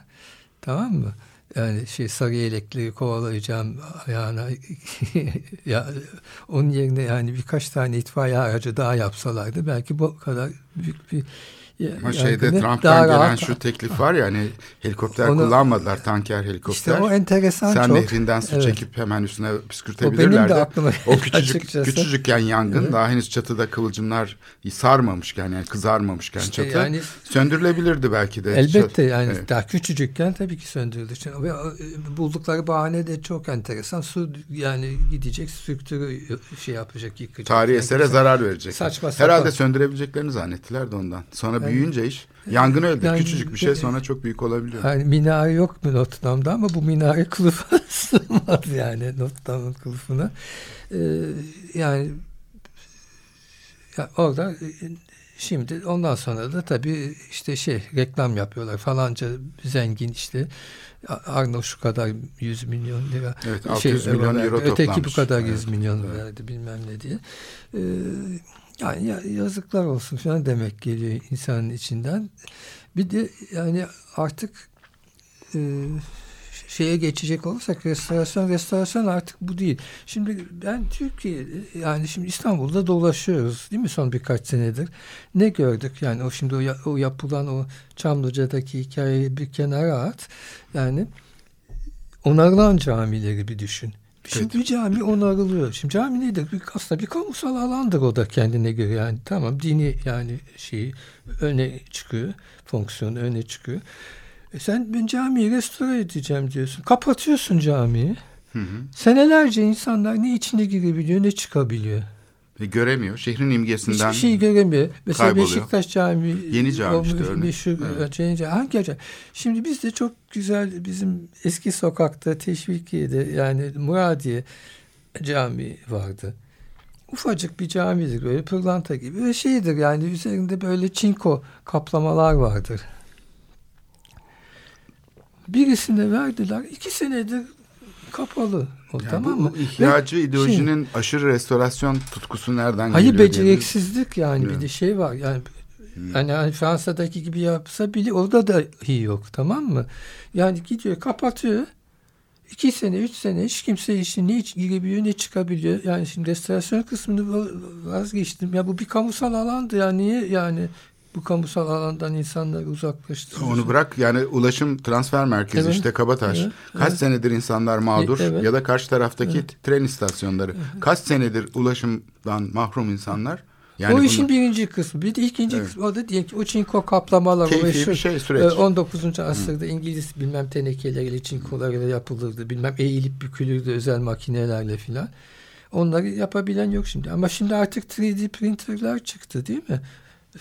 tamam mı? Yani şey sarı yelekleri kovalayacağım ayağına. Ya onun yerine yani birkaç tane itfaiye aracı daha yapsalardı belki bu kadar büyük bir ama şeyde Trump'tan gelen rahat, şu teklif var ya hani helikopter onu, kullanmadılar tanker helikopter. İşte o enteresan Sen çok. nehrinden su evet. çekip hemen üstüne püskürtebilirlerdi. O benim de aklıma O küçücük, küçücükken yangın evet. daha henüz çatıda kıvılcımlar sarmamışken yani kızarmamışken işte çatı yani, söndürülebilirdi belki de. Elbette yani evet. daha küçücükken tabii ki söndürüldü. Ve buldukları bahane de çok enteresan. Su yani gidecek strüktürü şey yapacak yıkacak. Tarihi yani esere zarar verecek. Saçma sapan. Herhalde söndürebileceklerini zannettiler de ondan. Sonra büyüyünce iş yangın öyle yani, küçücük bir şey sonra çok büyük olabiliyor. Yani minare yok mu Notre Dame'da? Ama bu minare kılıfı sığmaz yani Notre Dame'ın kılıfına. Ee, yani ya orada şimdi ondan sonra da tabii işte şey reklam yapıyorlar. Falanca zengin işte Arno şu kadar 100 milyon lira evet, 600 şey, milyon euro öteki bu kadar 100 evet, milyon verdi bilmem ne diye. Ee, yani yazıklar olsun falan demek geliyor insanın içinden. Bir de yani artık e, şeye geçecek olursak restorasyon restorasyon artık bu değil. Şimdi ben Türkiye yani şimdi İstanbul'da dolaşıyoruz değil mi son birkaç senedir. Ne gördük yani o şimdi o, o yapılan o Çamlıca'daki hikayeyi bir kenara at. Yani onarılan camileri bir düşün. Şimdi evet. bir cami onarılıyor. Şimdi cami nedir? Bir, aslında bir kamusal alandır o da kendine göre yani. Tamam dini yani şeyi öne çıkıyor. Fonksiyonu öne çıkıyor. E sen ben camiyi restore edeceğim diyorsun. Kapatıyorsun camiyi. Hı hı. Senelerce insanlar ne içine girebiliyor ne çıkabiliyor. Ve göremiyor. Şehrin imgesinden Hiçbir şey göremiyor. Mesela kayboluyor. Beşiktaş Camii. Yeni cami işte örnek. Meşhur, evet. Yeni cami. Hangi cami? Şimdi bizde çok güzel bizim eski sokakta Teşvikiye'de yani Muradiye cami vardı. Ufacık bir camidir böyle pırlanta gibi ve şeydir yani üzerinde böyle çinko kaplamalar vardır. Birisine verdiler. iki senedir kapalı. O, yani tamam mı? İhtiyacı Ve ideolojinin şimdi, aşırı restorasyon tutkusu nereden hayır, geliyor? Hayır beceriksizlik yani evet. bir de şey var. Yani hmm. hani, hani Fransa'daki gibi yapsa bile orada da iyi yok tamam mı? Yani gidiyor kapatıyor. iki sene, üç sene hiç kimse işin ne girebiliyor ne çıkabiliyor. Yani şimdi restorasyon kısmını vazgeçtim. Ya bu bir kamusal alandı ya niye yani bu kamusal alandan insanları uzaklaştırıyor. Onu bırak yani ulaşım transfer merkezi evet. işte Kabataş. Evet. Kaç evet. senedir insanlar mağdur evet. ya da karşı taraftaki evet. tren istasyonları. Evet. Kaç senedir ulaşımdan mahrum insanlar. Yani o işin bunu... birinci kısmı. Bir de ikinci evet. kısmı o da diyelim ki o çinko kaplamalar. Keyfi meşhur, bir şey süreç. 19. asırda Hı. İngiliz bilmem tenekeleriyle çinkolarıyla yapılırdı. Bilmem eğilip bükülürdü özel makinelerle filan. Onları yapabilen yok şimdi. Ama şimdi artık 3D printerler çıktı değil mi?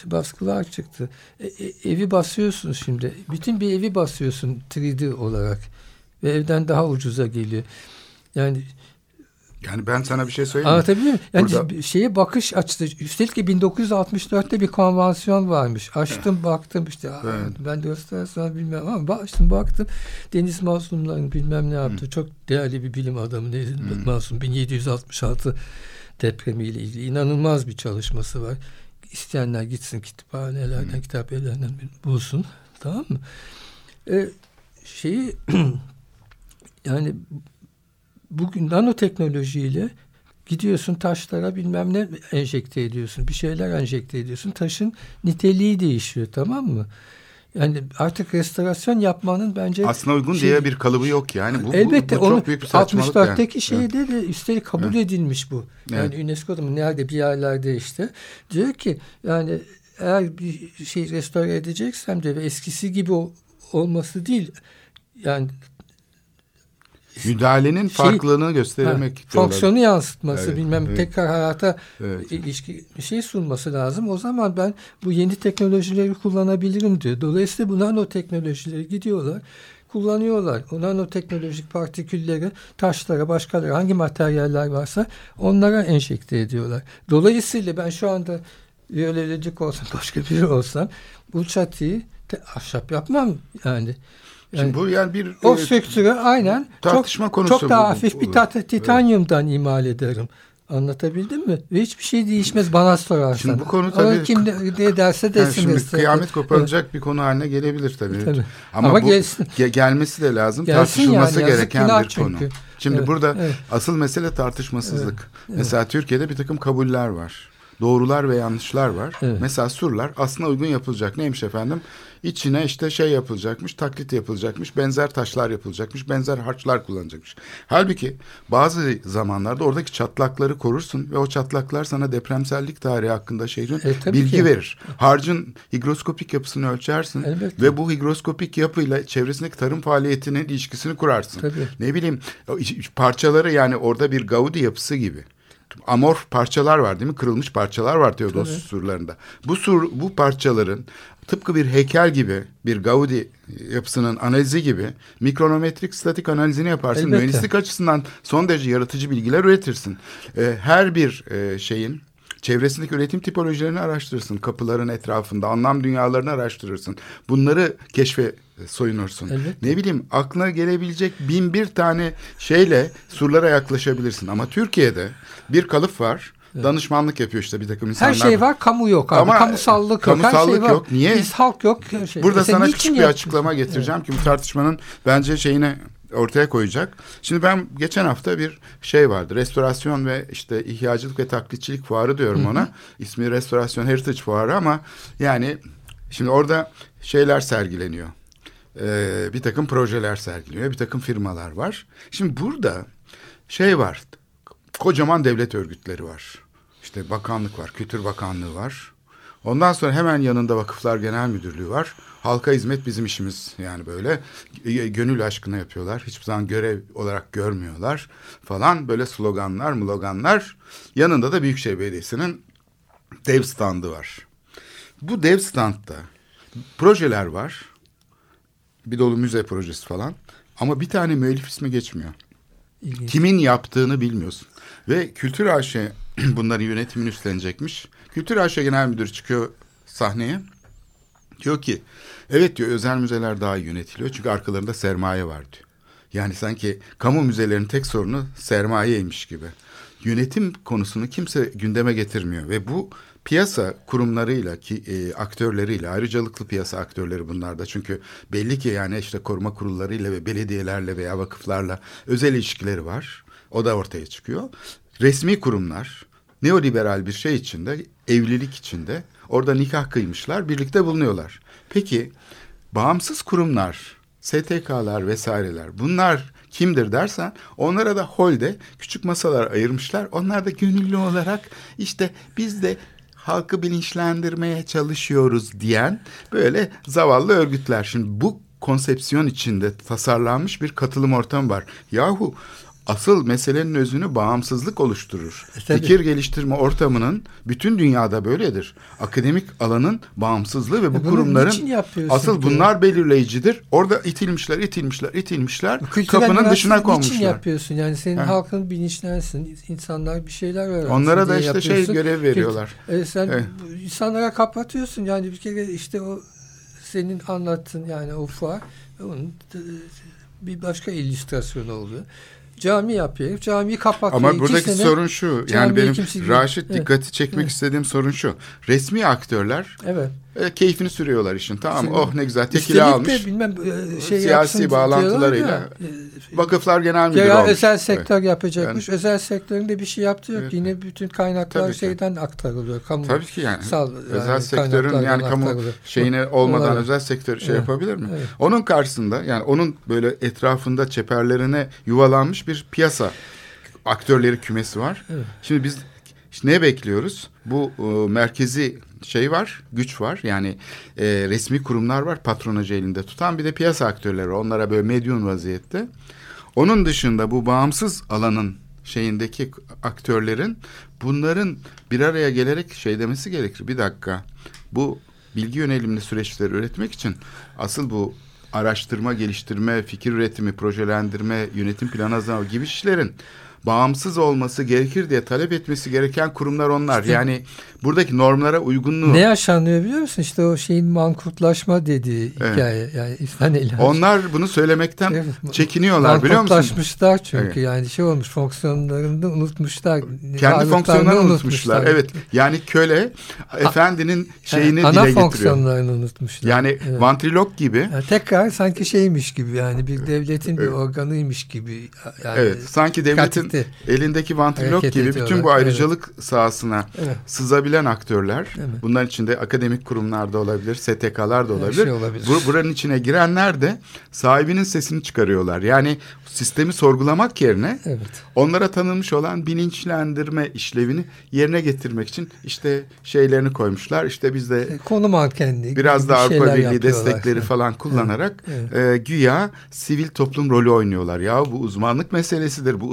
Baskılar çıktı. E, e, evi basıyorsun şimdi. Bütün bir evi basıyorsun 3D olarak. Ve evden daha ucuza geliyor. Yani yani ben sana bir şey söyleyeyim Anlatabiliyor muyum? Yani Burada... şeye bakış açtı. Üstelik ki 1964'te bir konvansiyon varmış. Açtım baktım işte. Evet. Ben göstersem bilmem ama açtım baktım. Deniz Mazlumların bilmem ne yaptı. Hı. Çok değerli bir bilim adamı Deniz Hı. Mazlum. 1766 depremiyle ilgili inanılmaz bir çalışması var isteyenler gitsin kütüphanelerden, hmm. kitap evlerinden bulsun. Tamam mı? Ee, şeyi yani bugün nanoteknolojiyle gidiyorsun taşlara bilmem ne enjekte ediyorsun. Bir şeyler enjekte ediyorsun. Taşın niteliği değişiyor tamam mı? Yani artık restorasyon yapmanın bence Aslında uygun şey- diye bir kalıbı yok yani. Bu, bu- Elbette bu, çok onu büyük bir saçmalık 64'teki yani. şeyde de üstelik kabul edilmiş bu. Yani Evet. UNESCO'da mı nerede bir yerlerde işte diyor ki yani eğer bir şey restore edeceksem de ve eskisi gibi o- olması değil yani Müdahalenin farklılığını göstermek Şey, Ha, diyorlar. fonksiyonu yansıtması Evet, bilmem evet. tekrar hayata Evet. ilişki bir şey sunması lazım. O zaman ben bu yeni teknolojileri kullanabilirim diyor. Dolayısıyla bu nanoteknolojileri gidiyorlar kullanıyorlar. O nanoteknolojik partikülleri taşlara, başkaları hangi materyaller varsa onlara enjekte ediyorlar. Dolayısıyla ben şu anda biyolojik olsam, başka biri olsam bu çatıyı te- ahşap yapmam yani. Şimdi bu yani bir O e, struktürü aynen tartışma çok, konusu çok daha bu- bu- hafif bir bu. tat- titanyumdan imal ederim. Anlatabildim mi? Ve hiçbir şey değişmez bana sorarsan. Şimdi bu konu Ama tabii- kim de, ne derse yani desin. şimdi desin. kıyamet koparılacak bir konu haline gelebilir tabii. Tabii. Ama, Ama bu gelsin. ge- gelmesi de lazım. Gelsin tartışılması yani, gereken bir konu. çünkü. Şimdi Evet, burada evet. asıl mesele tartışmasızlık. Mesela Türkiye'de bir takım kabuller var. Doğrular ve yanlışlar var. Evet. Mesela surlar aslında uygun yapılacak. Neymiş efendim? İçine işte şey yapılacakmış, taklit yapılacakmış, benzer taşlar yapılacakmış, benzer harçlar kullanacakmış. Halbuki bazı zamanlarda oradaki çatlakları korursun ve o çatlaklar sana depremsellik tarihi hakkında şehrin E, tabii bilgi ki. verir. Harcın higroskopik yapısını ölçersin Elbette. ve bu higroskopik yapıyla çevresindeki tarım faaliyetinin ilişkisini kurarsın. Tabii. Ne bileyim parçaları yani orada bir Gaudi yapısı gibi. Amorf parçalar var değil mi? Kırılmış parçalar var Teodos surlarında. Bu sur bu parçaların tıpkı bir heykel gibi bir Gaudi yapısının analizi gibi mikronometrik statik analizini yaparsın. Elbette. Mühendislik açısından son derece yaratıcı bilgiler üretirsin. Ee, her bir e, şeyin çevresindeki üretim tipolojilerini araştırırsın. Kapıların etrafında anlam dünyalarını araştırırsın. Bunları keşfe soyunursun. Elbette. Ne bileyim aklına gelebilecek bin bir tane şeyle surlara yaklaşabilirsin. Ama Türkiye'de bir kalıp var. Danışmanlık yapıyor işte bir takım insanlar. Her şey var, kamu yok abi. Ama Kamusallık yok. her şey var. yok. Niye? Biz halk yok. Her şey. Burada sen sana küçük bir yapıyorsun? açıklama getireceğim ki bu tartışmanın bence şeyine ortaya koyacak. Şimdi ben geçen hafta bir şey vardı. Restorasyon ve işte ihyacılık ve taklitçilik fuarı diyorum ona. İsmi Restorasyon Heritage Fuarı ama yani şimdi orada şeyler sergileniyor. Ee, bir takım projeler sergiliyor. Bir takım firmalar var. Şimdi burada şey var. Kocaman devlet örgütleri var. İşte bakanlık var. Kültür Bakanlığı var. Ondan sonra hemen yanında Vakıflar Genel Müdürlüğü var. Halka hizmet bizim işimiz yani böyle. Gönül aşkına yapıyorlar. Hiçbir zaman görev olarak görmüyorlar falan. Böyle sloganlar, mloganlar. Yanında da Büyükşehir Belediyesi'nin dev standı var. Bu dev standta projeler var. Bir dolu müze projesi falan. Ama bir tane müellif ismi geçmiyor. İlginç. Kimin yaptığını bilmiyorsun. Ve Kültür AŞ bunların yönetimini üstlenecekmiş. Kültür AŞ Genel Müdürü çıkıyor sahneye. Diyor ki evet diyor özel müzeler daha iyi yönetiliyor. Çünkü arkalarında sermaye var diyor. Yani sanki kamu müzelerinin tek sorunu sermayeymiş gibi. Yönetim konusunu kimse gündeme getirmiyor ve bu piyasa kurumlarıyla ki e, aktörleriyle ayrıcalıklı piyasa aktörleri bunlar da çünkü belli ki yani işte koruma kurullarıyla ve belediyelerle veya vakıflarla özel ilişkileri var. O da ortaya çıkıyor. Resmi kurumlar neoliberal bir şey içinde, evlilik içinde orada nikah kıymışlar, birlikte bulunuyorlar. Peki bağımsız kurumlar, STK'lar vesaireler bunlar kimdir dersen onlara da holde küçük masalar ayırmışlar. Onlar da gönüllü olarak işte biz de halkı bilinçlendirmeye çalışıyoruz diyen böyle zavallı örgütler. Şimdi bu konsepsiyon içinde tasarlanmış bir katılım ortamı var. Yahu asıl meselenin özünü bağımsızlık oluşturur. E. Fikir geliştirme ortamının bütün dünyada böyledir. Akademik alanın bağımsızlığı ve bu E, kurumların niçin asıl ki? bunlar belirleyicidir. Orada itilmişler, itilmişler, itilmişler. Kültürel kapının dışına niçin konmuşlar. yapıyorsun? Yani senin Ha. halkın bilinçlensin, insanlar bir şeyler öğrensin Onlara da işte şey yapıyorsun. görev veriyorlar. E, sen Evet. insanlara kapatıyorsun. Yani bir kere işte o senin anlattığın yani o fuar onun e, bir başka illüstrasyonu oluyor. Cami yapıyor. Camiyi kapatıyor. Ama buradaki sene sorun şu. Yani benim Raşit Evet. dikkati çekmek Evet. istediğim sorun şu. Resmi aktörler Evet. E, keyfini sürüyorlar işin. Tamam? Şimdi oh ne güzel tekili Üstelik de almış. bilmem e, şey Siyasi yapsın bağlantılarıyla ya, e, Vakıflar Genel Müdürü Ya olmuş. özel sektör Evet. yapacakmış. Özel sektöründe bir şey yaptı yok. Evet. Yine bütün kaynaklar Tabii ki. şeyden aktarılıyor. Kamu Tabii ki yani. sal- özel yani sektörün kaynaklardan yani kamu aktarılıyor. şeyine olmadan Olabilir. özel sektör şey Evet. yapabilir mi? Evet. Onun karşısında yani onun böyle etrafında çeperlerine yuvalanmış bir piyasa aktörleri kümesi var. Evet. Şimdi biz işte ne bekliyoruz? Bu e, merkezi şey var, güç var. Yani e, resmi kurumlar var patronajı elinde tutan bir de piyasa aktörleri. Onlara böyle medyum vaziyette. Onun dışında bu bağımsız alanın şeyindeki aktörlerin bunların bir araya gelerek şey demesi gerekir. Bir dakika bu bilgi yönelimli süreçleri üretmek için asıl bu araştırma, geliştirme, fikir üretimi, projelendirme, yönetim planı hazırlama gibi işlerin bağımsız olması gerekir diye talep etmesi gereken kurumlar onlar. yani buradaki normlara uygunluğu. Ne yaşanıyor biliyor musun? İşte o şeyin mankurtlaşma dediği Evet. hikaye. Yani İhsan İlhan. Onlar bunu söylemekten Evet. çekiniyorlar biliyor musun? Mankurtlaşmışlar çünkü Evet. yani şey olmuş fonksiyonlarını unutmuşlar. Kendi fonksiyonlarını unutmuşlar. Evet. Yani köle efendinin şeyini ana dile getiriyor. fonksiyonlarını unutmuşlar. Yani Evet. vantrilok gibi. Yani tekrar sanki şeymiş gibi yani bir devletin bir organıymış gibi. Yani Evet, sanki devletin katite. elindeki vantrilok Hareket gibi bütün ediyorlar, bu ayrıcalık sahasına Evet. sızabilen aktörler, Evet. bunların içinde akademik kurumlar da olabilir, STK'lar da olabilir. şey olabilir. Bu, buranın içine girenler de sahibinin sesini çıkarıyorlar. Yani sistemi sorgulamak yerine Evet. onlara tanınmış olan bilinçlendirme işlevini yerine getirmek için işte şeylerini koymuşlar. İşte biz de Konu mankenliği. biraz da Avrupa Birliği destekleri falan kullanarak Evet, e, güya sivil toplum rolü oynuyorlar. Ya bu uzmanlık meselesidir. Bu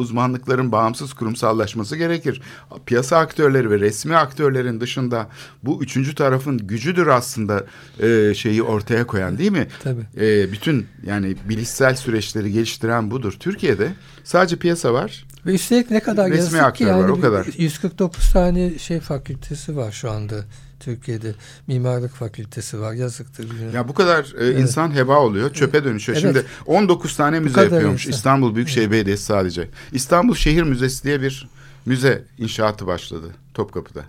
uzmanlıkların bağımsız kurumsallaşması gerekir. Piyasa aktörleri ve resmi aktörlerin dışında bu üçüncü tarafın gücüdür aslında e, şeyi ortaya koyan değil mi? Tabii. E, bütün yani bilişsel süreçleri geliştiren budur. Türkiye'de sadece piyasa var. Ve üstelik ne kadar Resmi yazık ki aktör yani var, o kadar. 149 tane şey fakültesi var şu anda Türkiye'de. Mimarlık fakültesi var. Yazıktır. Ya bu kadar e, Evet. insan heba oluyor, çöpe dönüşüyor. Evet. Şimdi 19 tane müze yapıyormuş insan. İstanbul Büyükşehir Belediyesi sadece. İstanbul Şehir Müzesi diye bir müze inşaatı başladı Topkapı'da.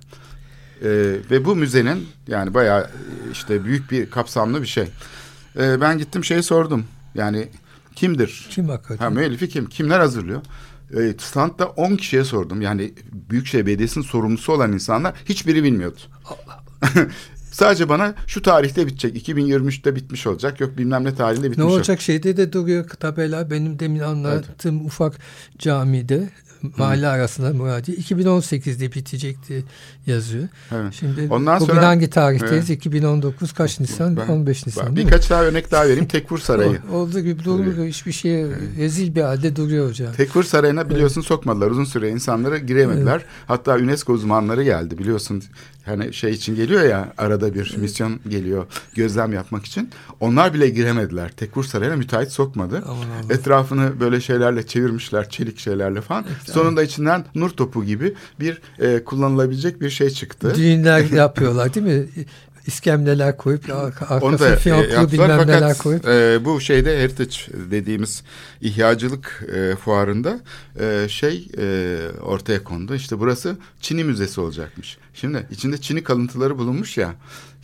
E, ve bu müzenin yani bayağı e, işte büyük bir kapsamlı bir şey. E, ben gittim şeyi sordum. Yani kimdir? Kim hakikaten? Ha müellifi kim? Kimler hazırlıyor? E, standta 10 kişiye sordum. Yani Büyükşehir Belediyesi'nin sorumlusu olan insanlar hiçbiri bilmiyordu. Sadece bana şu tarihte bitecek. 2023'te bitmiş olacak. Yok bilmem ne tarihinde bitmiş Ne olacak. olacak şeyde de duruyor tabela benim demin anlattığım ufak camide mahalle arasında Muradi 2018'de bitecekti yazıyor. Evet. Şimdi Ondan bugün sonra- hangi tarihteyiz? 2019 kaç Nisan? Ben- 15 Nisan Ben birkaç daha örnek daha vereyim. Tekfur Sarayı. Olduğu gibi duruyor. Hiçbir şeye rezil bir halde duruyor hocam. Tekfur Sarayı'na biliyorsun sokmadılar. Uzun süre insanları giremediler. Hatta UNESCO uzmanları geldi biliyorsun. Hani şey için geliyor ya arada bir misyon geliyor gözlem yapmak için. Onlar bile giremediler. Tekfur Sarayı'na müteahhit sokmadı. Aman Allah'ım. Etrafını böyle şeylerle çevirmişler. Çelik şeylerle falan. Sonunda içinden nur topu gibi bir e, kullanılabilecek bir şey çıktı. Düğünler yapıyorlar değil mi? İskemleler koyup arka- Onu da arkası e, yaptılar bilmem neler fakat koyup. e, bu şeyde Heritage dediğimiz ihyacılık e, fuarında e, şey e, ortaya kondu. İşte burası Çin'i müzesi olacakmış. Şimdi içinde Çin'i kalıntıları bulunmuş ya.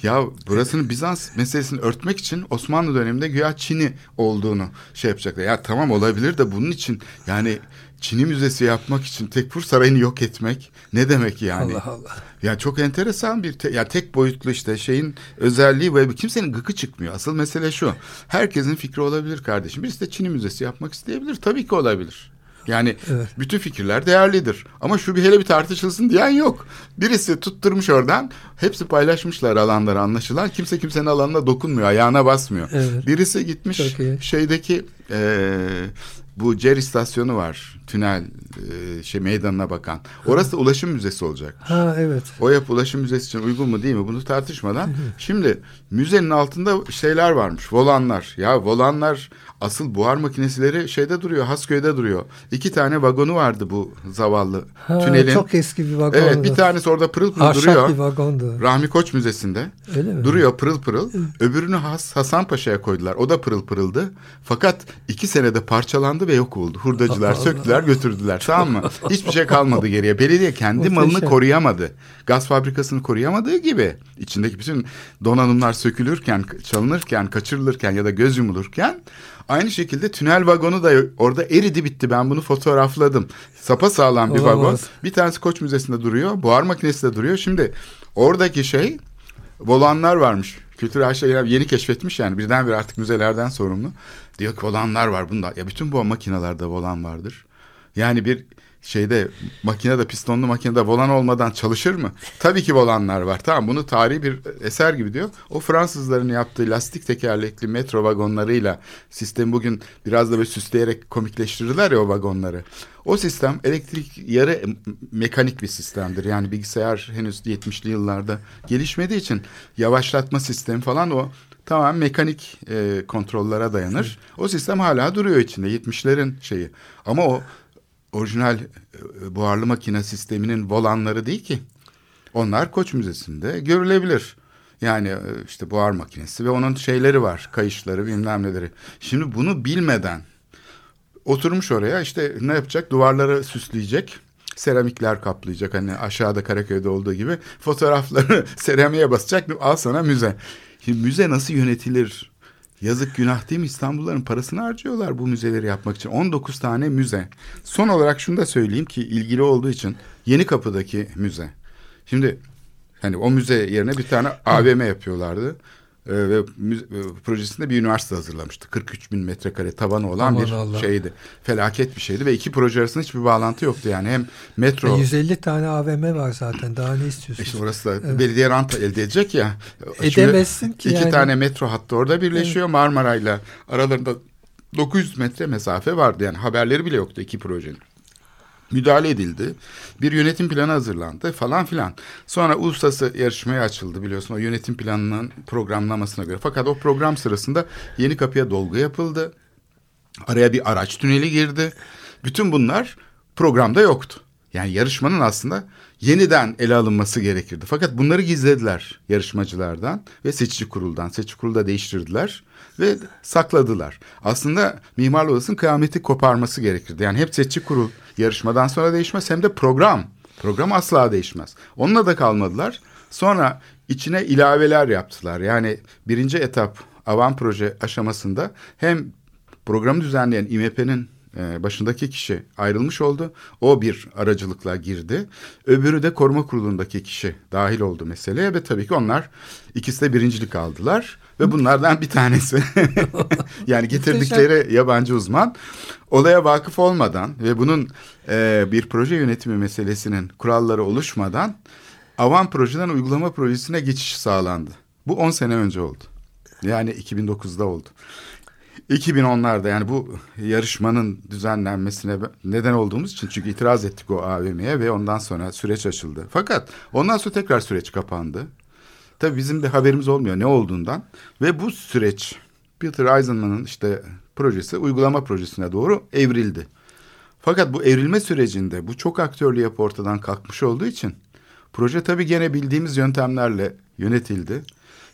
Ya burasının Bizans meselesini örtmek için Osmanlı döneminde güya Çin'i olduğunu şey yapacaklar. Ya tamam olabilir de bunun için yani Çin'i müzesi yapmak için Tekfur Sarayı'nı yok etmek ne demek yani? Allah Allah. Ya çok enteresan bir te- ya tek boyutlu işte şeyin özelliği ve kimsenin gıkı çıkmıyor. Asıl mesele şu. Herkesin fikri olabilir kardeşim. Birisi de Çin müzesi yapmak isteyebilir. Tabii ki olabilir. Yani Evet. bütün fikirler değerlidir. Ama şu bir hele bir tartışılsın diyen yok. Birisi tutturmuş oradan. Hepsi paylaşmışlar alanları anlaşılan. Kimse kimsenin alanına dokunmuyor. Ayağına basmıyor. Evet. Birisi gitmiş şeydeki eee, bu CER istasyonu var. Tünel eee, şey meydanına bakan. Orası da ulaşım müzesi olacak. Ha evet. O yapı ulaşım müzesi için uygun mu değil mi bunu tartışmadan. Şimdi müzenin altında şeyler varmış. Volanlar. Ya volanlar asıl buhar makinesileri şeyde duruyor. Hasköy'de duruyor. İki tane vagonu vardı bu zavallı Ha, tünelin. Çok eski bir vagondu. Evet bir tanesi orada pırıl pırıl Ahşap duruyor. bir vagondu. Rahmi Koç Müzesi'nde. Öyle mi? Duruyor pırıl pırıl. Öbürünü Has, Hasan Paşa'ya koydular. O da pırıl pırıldı. Fakat iki senede parçalandı ve yok oldu. Hurdacılar söktüler götürdüler tamam mı? Hiçbir şey kalmadı geriye. Belediye kendi malını koruyamadı. Gaz fabrikasını koruyamadığı gibi içindeki bütün donanımlar sökülürken, çalınırken, kaçırılırken ya da göz yumulurken aynı şekilde tünel vagonu da orada eridi bitti. Ben bunu fotoğrafladım. Sapa sağlam bir Olamaz. vagon. Bir tanesi Koç Müzesi'nde duruyor. Buhar makinesi de duruyor. Şimdi oradaki şey volanlar varmış. Kültür Aşağı yeni keşfetmiş yani birdenbire artık müzelerden sorumlu. Diyor ki volanlar var bunda. Ya bütün bu makinelerde volan vardır. Yani bir şeyde makinede pistonlu makinede volan olmadan çalışır mı? Tabii ki volanlar var. Tamam bunu tarihi bir eser gibi diyor. O Fransızların yaptığı lastik tekerlekli metro vagonlarıyla sistemi bugün biraz da böyle süsleyerek komikleştirirler ya o vagonları. O sistem elektrik yarı mekanik bir sistemdir. Yani bilgisayar henüz 70'li yıllarda gelişmediği için yavaşlatma sistemi falan o tamam mekanik e, kontrollere dayanır. O sistem hala duruyor içinde 70'lerin şeyi. Ama o orijinal e, buharlı makine sisteminin volanları değil ki. Onlar Koç Müzesi'nde görülebilir. Yani e, işte buhar makinesi ve onun şeyleri var. Kayışları bilmem neleri. Şimdi bunu bilmeden oturmuş oraya işte ne yapacak? Duvarları süsleyecek. Seramikler kaplayacak hani aşağıda Karaköy'de olduğu gibi. Fotoğrafları seramiğe basacak. Al sana müze. Şimdi müze nasıl yönetilir? Yazık günah değil mi? İstanbulluların parasını harcıyorlar bu müzeleri yapmak için. 19 tane müze. Son olarak şunu da söyleyeyim ki ilgili olduğu için Yeni Kapı'daki müze. Şimdi hani o müze yerine bir tane AVM yapıyorlardı. Ee, ve müze, e, projesinde bir üniversite hazırlamıştı. 43 bin metrekare tabanı olan Aman bir Allah. şeydi. Felaket bir şeydi ve iki proje arasında hiçbir bağlantı yoktu yani. Hem metro... E, 150 tane AVM var zaten. Daha ne istiyorsun? İşte orası da belediye rant elde edecek ya. Edemezsin ki İki yani. tane metro hattı orada birleşiyor Marmaray'la. Aralarında 900 metre mesafe vardı yani haberleri bile yoktu iki projenin. Müdahale edildi. Bir yönetim planı hazırlandı falan filan. Sonra uluslararası yarışmaya açıldı biliyorsun o yönetim planının programlamasına göre. Fakat o program sırasında yeni kapıya dolgu yapıldı. Araya bir araç tüneli girdi. Bütün bunlar programda yoktu. Yani yarışmanın aslında yeniden ele alınması gerekirdi. Fakat bunları gizlediler yarışmacılardan ve seçici kuruldan. Seçici kurulu da değiştirdiler ve sakladılar. Aslında Mimarlı Odası'nın kıyameti koparması gerekirdi. Yani hep seçici kurul yarışmadan sonra değişmez hem de program. Program asla değişmez. Onunla da kalmadılar. Sonra içine ilaveler yaptılar. Yani birinci etap avan proje aşamasında hem programı düzenleyen İMP'nin e, başındaki kişi ayrılmış oldu. O bir aracılıkla girdi. Öbürü de koruma kurulundaki kişi dahil oldu meseleye ve tabii ki onlar ikisi de birincilik aldılar. Ve bunlardan bir tanesi yani getirdikleri yabancı uzman olaya vakıf olmadan ve bunun e, bir proje yönetimi meselesinin kuralları oluşmadan avan projeden uygulama projesine geçiş sağlandı. Bu 10 sene önce oldu. Yani 2009'da oldu. 2010'larda yani bu yarışmanın düzenlenmesine neden olduğumuz için çünkü itiraz ettik o AVM'ye ve ondan sonra süreç açıldı. Fakat ondan sonra tekrar süreç kapandı. Tabii bizim de haberimiz olmuyor ne olduğundan ve bu süreç Peter Eisenman'ın işte projesi uygulama projesine doğru evrildi. Fakat bu evrilme sürecinde bu çok aktörlü yapı ortadan kalkmış olduğu için proje tabii gene bildiğimiz yöntemlerle yönetildi.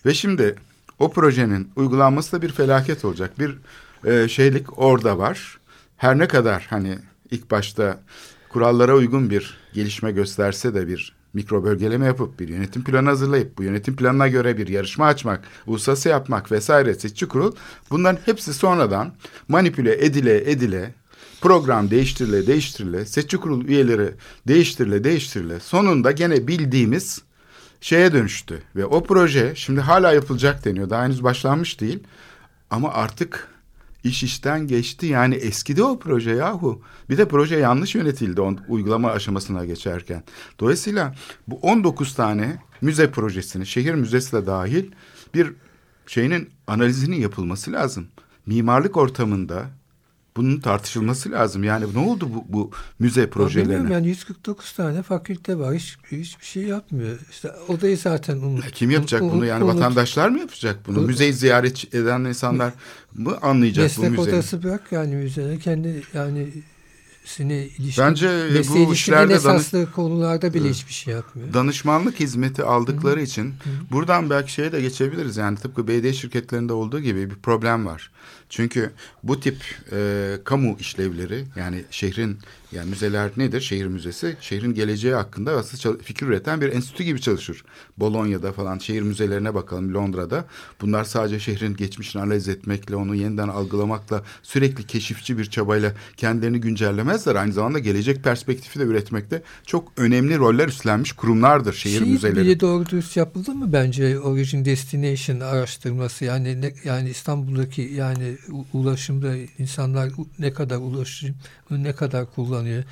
Ve şimdi o projenin uygulanması da bir felaket olacak. Bir e, şeylik orada var. Her ne kadar hani ilk başta kurallara uygun bir gelişme gösterse de bir mikro bölgeleme yapıp bir yönetim planı hazırlayıp bu yönetim planına göre bir yarışma açmak, uluslararası yapmak vesaire seçici kurul bunların hepsi sonradan manipüle edile edile program değiştirile değiştirile seçici kurul üyeleri değiştirile değiştirile sonunda gene bildiğimiz şeye dönüştü ve o proje şimdi hala yapılacak deniyor. Daha henüz başlanmış değil. Ama artık iş işten geçti. Yani eskidi o proje yahu. Bir de proje yanlış yönetildi on, uygulama aşamasına geçerken. Dolayısıyla bu 19 tane müze projesini, şehir müzesi de dahil bir şeyinin analizinin yapılması lazım. Mimarlık ortamında bunun tartışılması lazım. Yani ne oldu bu, bu müze projelerine? Yani 149 tane fakülte var. Hiç, hiçbir şey yapmıyor. İşte odayı zaten unut. E, Kim yapacak unut, bunu yani unut. vatandaşlar mı yapacak bunu? Müzeyi ziyaret eden insanlar mı anlayacak Meslek bu müzeyi? odası bırak yani müzene kendi yani mesleğine ilişkin Bence bu işlerde esaslı konularda bile hiçbir şey yapmıyor. danışmanlık hizmeti aldıkları için buradan belki şeye de geçebiliriz. Yani tıpkı belediye şirketlerinde olduğu gibi bir problem var. Çünkü bu tip e, kamu işlevleri yani şehrin yani müzeler nedir? Şehir müzesi şehrin geleceği hakkında aslında fikir üreten bir enstitü gibi çalışır. Bolonya'da falan şehir müzelerine bakalım Londra'da. Bunlar sadece şehrin geçmişini analiz etmekle onu yeniden algılamakla sürekli keşifçi bir çabayla kendilerini güncellemezler. Aynı zamanda gelecek perspektifi de üretmekte çok önemli roller üstlenmiş kurumlardır şehir şey müzeleri. bile doğru dürüst yapıldı mı bence Origin Destination araştırması yani ne, yani İstanbul'daki yani ulaşımda insanlar ne kadar ulaşım ne kadar kullanıyor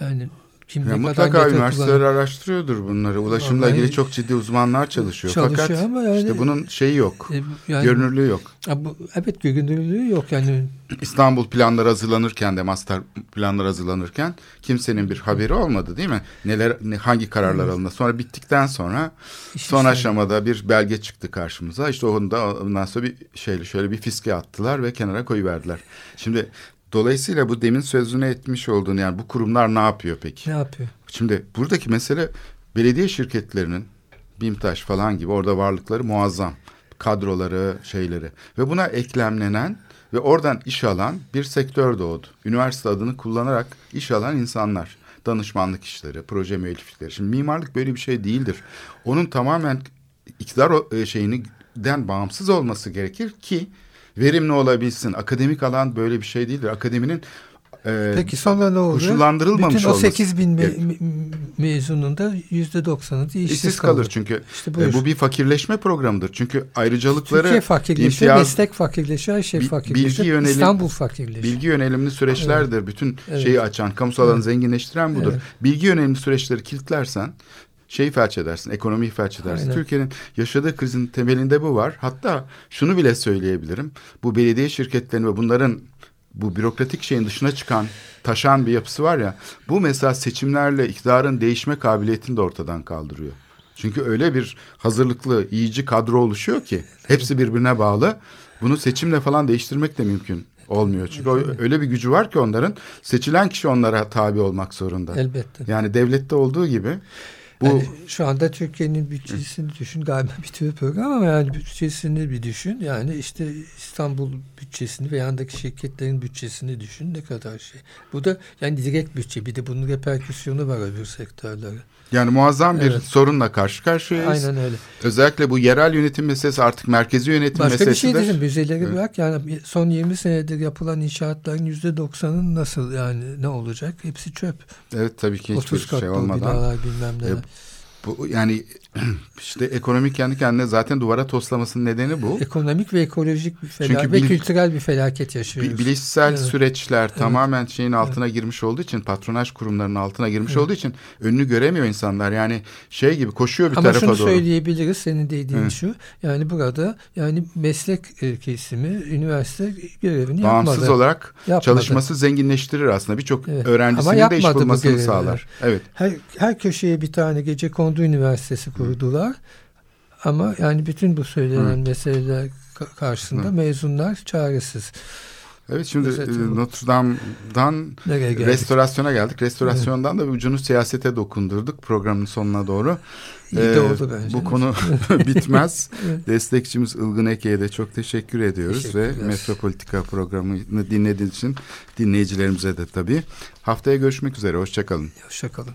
yani kim Ya mutlaka üniversiteler kullanıyor. araştırıyordur bunları. Ulaşımla Vallahi ilgili çok ciddi uzmanlar çalışıyor. çalışıyor Fakat ama yani- işte bunun şeyi yok. E, yani, görünürlüğü yok. Ya bu, evet görünürlüğü yok yani İstanbul planları hazırlanırken de master planlar hazırlanırken kimsenin bir haberi olmadı değil mi? Neler ne, hangi kararlar alındı. Sonra bittikten sonra İş son işler. aşamada bir belge çıktı karşımıza. İşte onu da ondan sonra bir şeyle şöyle bir fiske attılar ve kenara koyuverdiler. Şimdi dolayısıyla bu demin sözünü etmiş olduğun yani bu kurumlar ne yapıyor peki? ne yapıyor? Şimdi buradaki mesele belediye şirketlerinin BİMTAŞ falan gibi orada varlıkları muazzam. Kadroları, şeyleri ve buna eklemlenen ve oradan iş alan bir sektör doğdu. Üniversite adını kullanarak iş alan insanlar. Danışmanlık işleri, proje müelliflikleri. Şimdi mimarlık böyle bir şey değildir. Onun tamamen iktidar e, şeyinden bağımsız olması gerekir ki verimli olabilsin. Akademik alan böyle bir şey değildir. Akademinin e, Peki sonra ne oluyor? koşullandırılmamış Bütün o olması 8 bin me- gerek. me- mezunun da yüzde doksanı işsiz, İşsiz kalır çünkü İşte e, buyur. bu bir fakirleşme programıdır. Çünkü ayrıcalıkları Türkiye fakirleşiyor, imtiyaz- meslek fakirleşiyor, her şey fakirleşiyor. bilgi yönelim- İstanbul fakirleşiyor. bilgi yönelimli süreçlerdir. Bütün Evet. şeyi açan, kamusal alanı Evet. zenginleştiren budur. Evet. Bilgi yönelimli süreçleri kilitlersen şeyi felç edersin, ekonomiyi felç edersin. Aynen. Türkiye'nin yaşadığı krizin temelinde bu var. Hatta şunu bile söyleyebilirim. Bu belediye şirketlerinin ve bunların bu bürokratik şeyin dışına çıkan, taşan bir yapısı var ya. Bu mesela seçimlerle iktidarın değişme kabiliyetini de ortadan kaldırıyor. Çünkü öyle bir hazırlıklı, iyici kadro oluşuyor ki hepsi birbirine bağlı. Bunu seçimle falan değiştirmek de mümkün olmuyor. Çünkü o- öyle bir gücü var ki onların seçilen kişi onlara tabi olmak zorunda. Elbette. Yani devlette olduğu gibi bu Yani şu anda Türkiye'nin bütçesini düşün galiba bitiyor program ama yani bütçesini bir düşün. Yani işte İstanbul bütçesini ve yandaki şirketlerin bütçesini düşün ne kadar şey. Bu da yani direkt bütçe bir de bunun reperküsyonu var öbür sektörlere. Yani muazzam bir Evet. sorunla karşı karşıyayız. Aynen öyle. Özellikle bu yerel yönetim meselesi artık merkezi yönetim Başka bir meselesi şey de- diyeyim müzeleri Evet. bırak yani son 20 senedir yapılan inşaatların yüzde doksanın nasıl yani ne olacak? Hepsi çöp. Evet tabii ki hiçbir 30 katlı şey olmadan. binalar bilmem neler. E, Bu yani işte ekonomik kendi kendine zaten duvara toslamasının nedeni bu. Ekonomik ve ekolojik bir Çünkü felaket ve bil- kültürel bir felaket yaşıyoruz. Bi- Bilişsel Evet. süreçler tamamen şeyin altına girmiş olduğu için, patronaj kurumlarının altına girmiş Evet. olduğu için önünü göremiyor insanlar. Yani şey gibi koşuyor bir Ama tarafa şunu doğru. söyleyebiliriz senin dediğin Evet. şu. Yani burada yani meslek e, kesimi üniversite görevini Bağımsız yapmadı. olarak Yapmadı. çalışması zenginleştirir aslında. Birçok Evet. Ama öğrencisinin de iş bu bulmasını sağlar. Evet. Her, her köşeye bir tane gece kondu üniversitesi kurdular. Ama yani bütün bu söylenen meseleler ka- karşısında Hı. mezunlar çaresiz. Evet şimdi Özeti e. Notre Dame'dan geldik? restorasyona geldik. Restorasyondan da bir ucunu siyasete dokundurduk programın sonuna doğru. İyi de Ee, oldu bence. Bu konu bitmez. Evet. Destekçimiz Ilgın Eke'ye de çok teşekkür ediyoruz ve. Metropolitika programını dinlediğiniz için dinleyicilerimize de tabii. Haftaya görüşmek üzere. Hoşçakalın. Hoşçakalın.